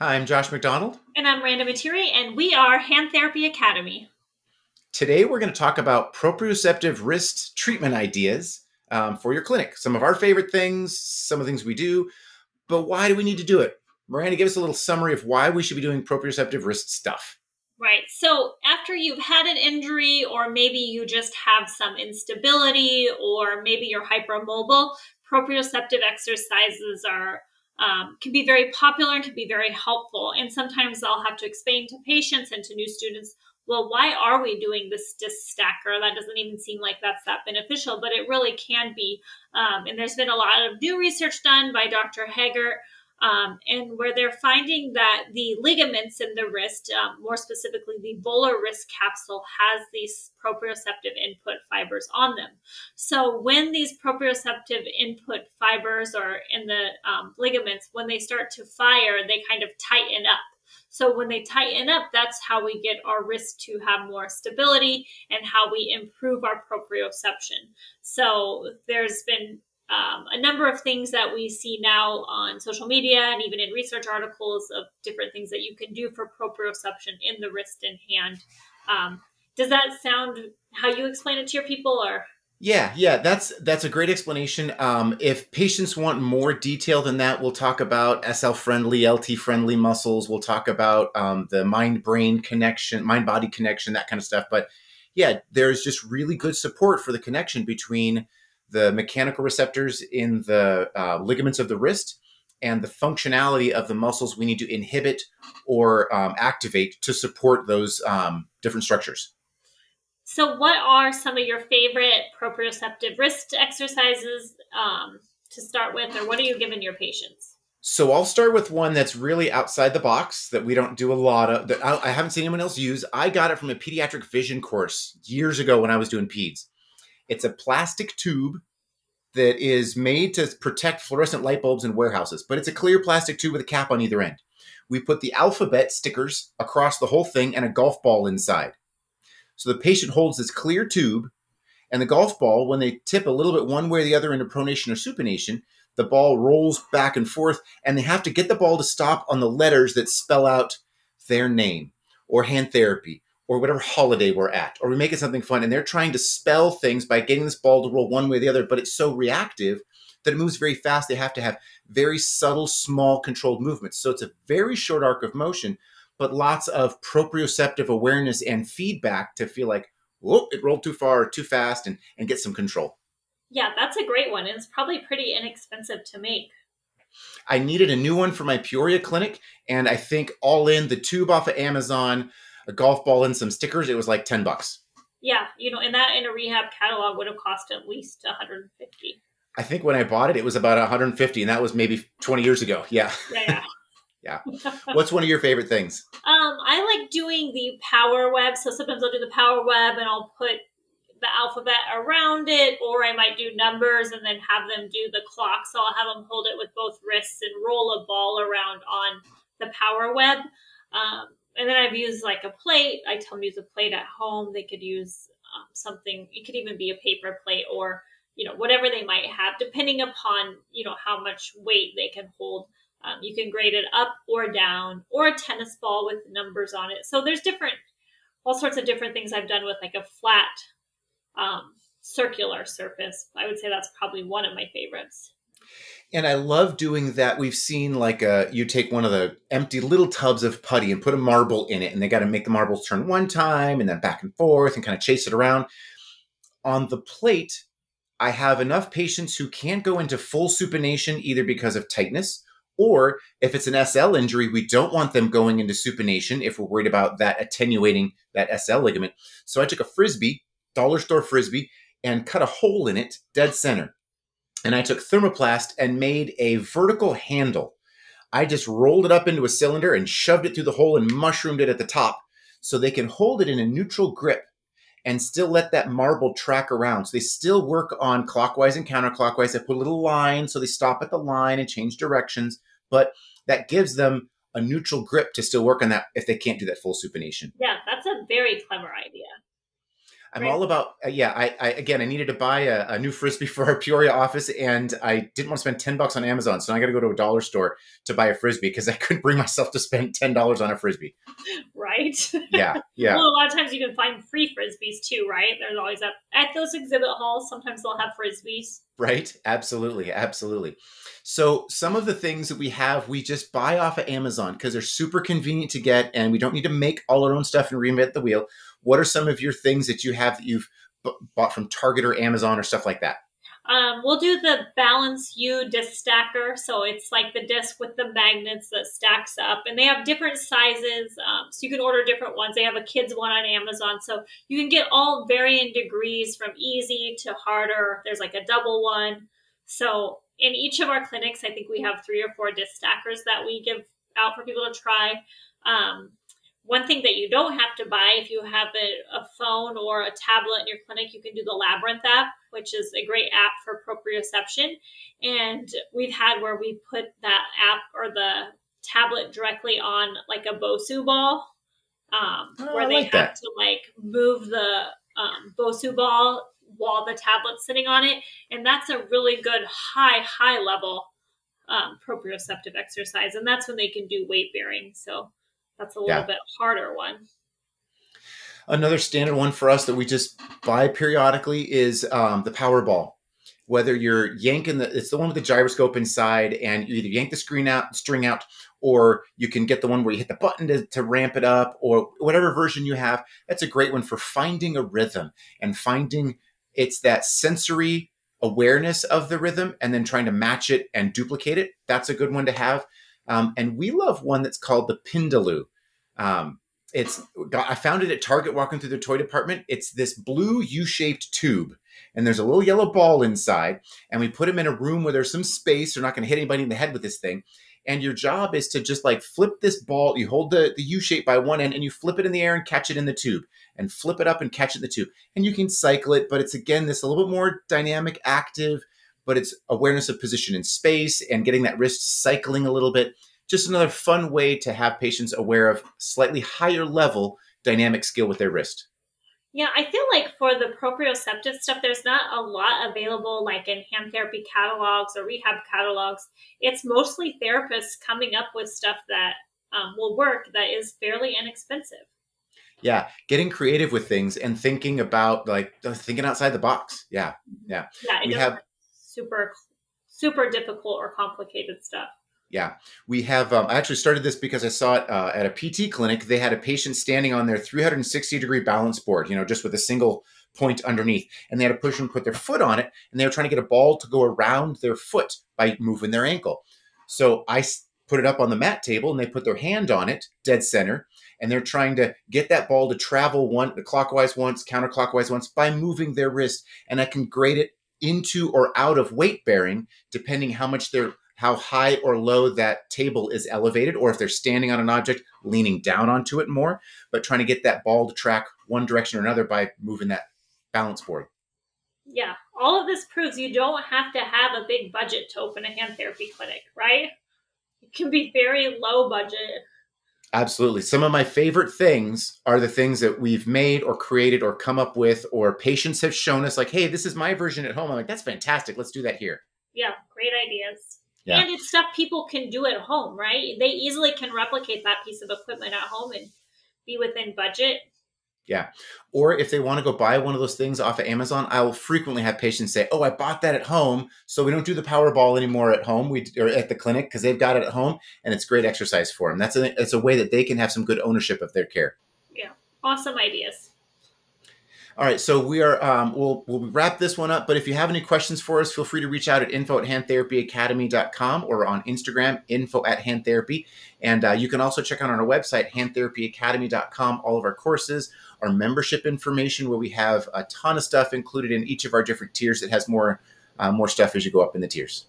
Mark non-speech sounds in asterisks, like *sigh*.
Hi, I'm Josh McDonald. And I'm Miranda Materi, and we are Hand Therapy Academy. Today, we're going to talk about proprioceptive wrist treatment ideas um, for your clinic. Some of our favorite things, some of the things we do, but why do we need to do it? Miranda, give us a little summary of why we should be doing proprioceptive wrist stuff. Right. So, after you've had an injury, or maybe you just have some instability, or maybe you're hypermobile, proprioceptive exercises are um, can be very popular and can be very helpful. And sometimes I'll have to explain to patients and to new students, well, why are we doing this disc stacker? That doesn't even seem like that's that beneficial, but it really can be. Um, and there's been a lot of new research done by Dr. Hagert um, and where they're finding that the ligaments in the wrist, um, more specifically the volar wrist capsule, has these proprioceptive input fibers on them. So when these proprioceptive input fibers are in the um, ligaments, when they start to fire, they kind of tighten up. So when they tighten up, that's how we get our wrist to have more stability and how we improve our proprioception. So there's been um, a number of things that we see now on social media and even in research articles of different things that you can do for proprioception in the wrist and hand. Um, does that sound how you explain it to your people or? Yeah, yeah, that's that's a great explanation. Um, if patients want more detail than that, we'll talk about SL friendly, LT friendly muscles. We'll talk about um, the mind brain connection, mind body connection, that kind of stuff. But yeah, there's just really good support for the connection between the mechanical receptors in the uh, ligaments of the wrist and the functionality of the muscles we need to inhibit or um, activate to support those um, different structures. So, what are some of your favorite proprioceptive wrist exercises um, to start with, or what are you giving your patients? So, I'll start with one that's really outside the box that we don't do a lot of, that I, I haven't seen anyone else use. I got it from a pediatric vision course years ago when I was doing peds. It's a plastic tube that is made to protect fluorescent light bulbs in warehouses, but it's a clear plastic tube with a cap on either end. We put the alphabet stickers across the whole thing and a golf ball inside. So the patient holds this clear tube, and the golf ball, when they tip a little bit one way or the other into pronation or supination, the ball rolls back and forth, and they have to get the ball to stop on the letters that spell out their name or hand therapy or whatever holiday we're at, or we make it something fun. And they're trying to spell things by getting this ball to roll one way or the other, but it's so reactive that it moves very fast. They have to have very subtle, small, controlled movements. So it's a very short arc of motion, but lots of proprioceptive awareness and feedback to feel like, whoa, it rolled too far or too fast and, and get some control. Yeah, that's a great one. It's probably pretty inexpensive to make. I needed a new one for my Peoria clinic, and I think all in the tube off of Amazon a golf ball and some stickers, it was like 10 bucks. Yeah, you know, and that in a rehab catalog would have cost at least 150. I think when I bought it, it was about 150, and that was maybe 20 years ago. Yeah. *laughs* Yeah. yeah. *laughs* *laughs* What's one of your favorite things? Um, I like doing the power web. So sometimes I'll do the power web and I'll put the alphabet around it, or I might do numbers and then have them do the clock. So I'll have them hold it with both wrists and roll a ball around on the power web. Um, and then I've used like a plate. I tell them use a plate at home. They could use um, something. It could even be a paper plate or you know whatever they might have, depending upon you know how much weight they can hold. Um, you can grade it up or down, or a tennis ball with numbers on it. So there's different, all sorts of different things I've done with like a flat, um, circular surface. I would say that's probably one of my favorites. And I love doing that. We've seen like a you take one of the empty little tubs of putty and put a marble in it, and they got to make the marbles turn one time and then back and forth and kind of chase it around. On the plate, I have enough patients who can't go into full supination either because of tightness or if it's an SL injury, we don't want them going into supination if we're worried about that attenuating that SL ligament. So I took a frisbee, dollar store frisbee, and cut a hole in it dead center and I took thermoplast and made a vertical handle. I just rolled it up into a cylinder and shoved it through the hole and mushroomed it at the top so they can hold it in a neutral grip and still let that marble track around. So they still work on clockwise and counterclockwise. I put a little line so they stop at the line and change directions, but that gives them a neutral grip to still work on that if they can't do that full supination. Yeah, that's a very clever idea. I'm Right. all about uh, yeah. I, I again, I needed to buy a, a new frisbee *laughs* for our Peoria office, and I didn't want to spend ten bucks on Amazon, so I got to go to a dollar store to buy a frisbee because I *laughs* couldn't bring myself to spend ten dollars on a frisbee. *laughs* right? Yeah, yeah, Well, a lot of times you can find free frisbees too, right? There's always at at those exhibit halls. Sometimes they'll have frisbees. Right. Absolutely, absolutely. So some of the things that we have, we just buy off of Amazon because they're super convenient to get, and we don't need to make all our own stuff and reinvent the wheel. What are some of your things that you have that you've b- bought from Target or Amazon or stuff like that? Um, we'll do the Balance U disc stacker. So it's like the disc with the magnets that stacks up, and they have different sizes. Um, so you can order different ones. They have a kids one on Amazon, so you can get all varying degrees from easy to harder. There's like a double one. So in each of our clinics, I think we have three or four disc stackers that we give out for people to try. Um, one thing that you don't have to buy if you have a, a phone or a tablet in your clinic, you can do the Labyrinth app, which is a great app for proprioception. And we've had where we put that app or the tablet directly on like a Bosu ball, um, Oh, where they like have that. to like move the um, Bosu ball while the tablet's sitting on it. And that's a really good high, high level um, proprioceptive exercise. And that's when they can do weight bearing. So that's a little Yeah. bit harder one. Another standard one for us that we just buy periodically is um, the Powerball. Whether you're yanking the, it's the one with the gyroscope inside, and you either yank the screen out, string out, or you can get the one where you hit the button to, to ramp it up, or whatever version you have. That's a great one for finding a rhythm and finding it's that sensory awareness of the rhythm, and then trying to match it and duplicate it. That's a good one to have. Um, and we love one that's called the Pindaloo. Um, it's I found it at Target walking through the toy department. It's this blue U-shaped tube, and there's a little yellow ball inside. And we put them in a room where there's some space. They're not going to hit anybody in the head with this thing. And your job is to just like flip this ball. You hold the, the U shape by one end and you flip it in the air and catch it in the tube, and flip it up and catch it in the tube. And you can cycle it, but it's again this a little bit more dynamic, active. But it's awareness of position in space and getting that wrist cycling a little bit just another fun way to have patients aware of slightly higher level dynamic skill with their wrist. Yeah, I feel like for the proprioceptive stuff, there's not a lot available like in hand therapy catalogs or rehab catalogs. It's mostly therapists coming up with stuff that um, will work that is fairly inexpensive. Yeah, getting creative with things and thinking about like thinking outside the box. Yeah, yeah. Yeah, We have- have super, super difficult or complicated stuff. Yeah, we have. Um, I actually started this because I saw it uh, at a PT clinic. They had a patient standing on their 360 degree balance board, you know, just with a single point underneath, and they had to push and put their foot on it, and they were trying to get a ball to go around their foot by moving their ankle. So I put it up on the mat table, and they put their hand on it, dead center, and they're trying to get that ball to travel one the clockwise once, counterclockwise once by moving their wrist, and I can grade it into or out of weight bearing depending how much they're how high or low that table is elevated, or if they're standing on an object, leaning down onto it more, but trying to get that ball to track one direction or another by moving that balance board. Yeah, all of this proves you don't have to have a big budget to open a hand therapy clinic, right? It can be very low budget. Absolutely. Some of my favorite things are the things that we've made or created or come up with, or patients have shown us, like, hey, this is my version at home. I'm like, that's fantastic. Let's do that here. Yeah, great ideas. Yeah. And it's stuff people can do at home, right? They easily can replicate that piece of equipment at home and be within budget. Or if they want to go buy one of those things off of Amazon, I will frequently have patients say, "Oh, I bought that at home, so we don't do the Powerball anymore at home. We or at the clinic because they've got it at home, and it's great exercise for them. That's a it's a way that they can have some good ownership of their care." Yeah, awesome ideas. All right, so we are um, we'll we'll wrap this one up. But if you have any questions for us, feel free to reach out at info at handtherapyacademy.com or on Instagram info at handtherapy. And uh, you can also check out on our website handtherapyacademy.com all of our courses, our membership information, where we have a ton of stuff included in each of our different tiers. That has more uh, more stuff as you go up in the tiers.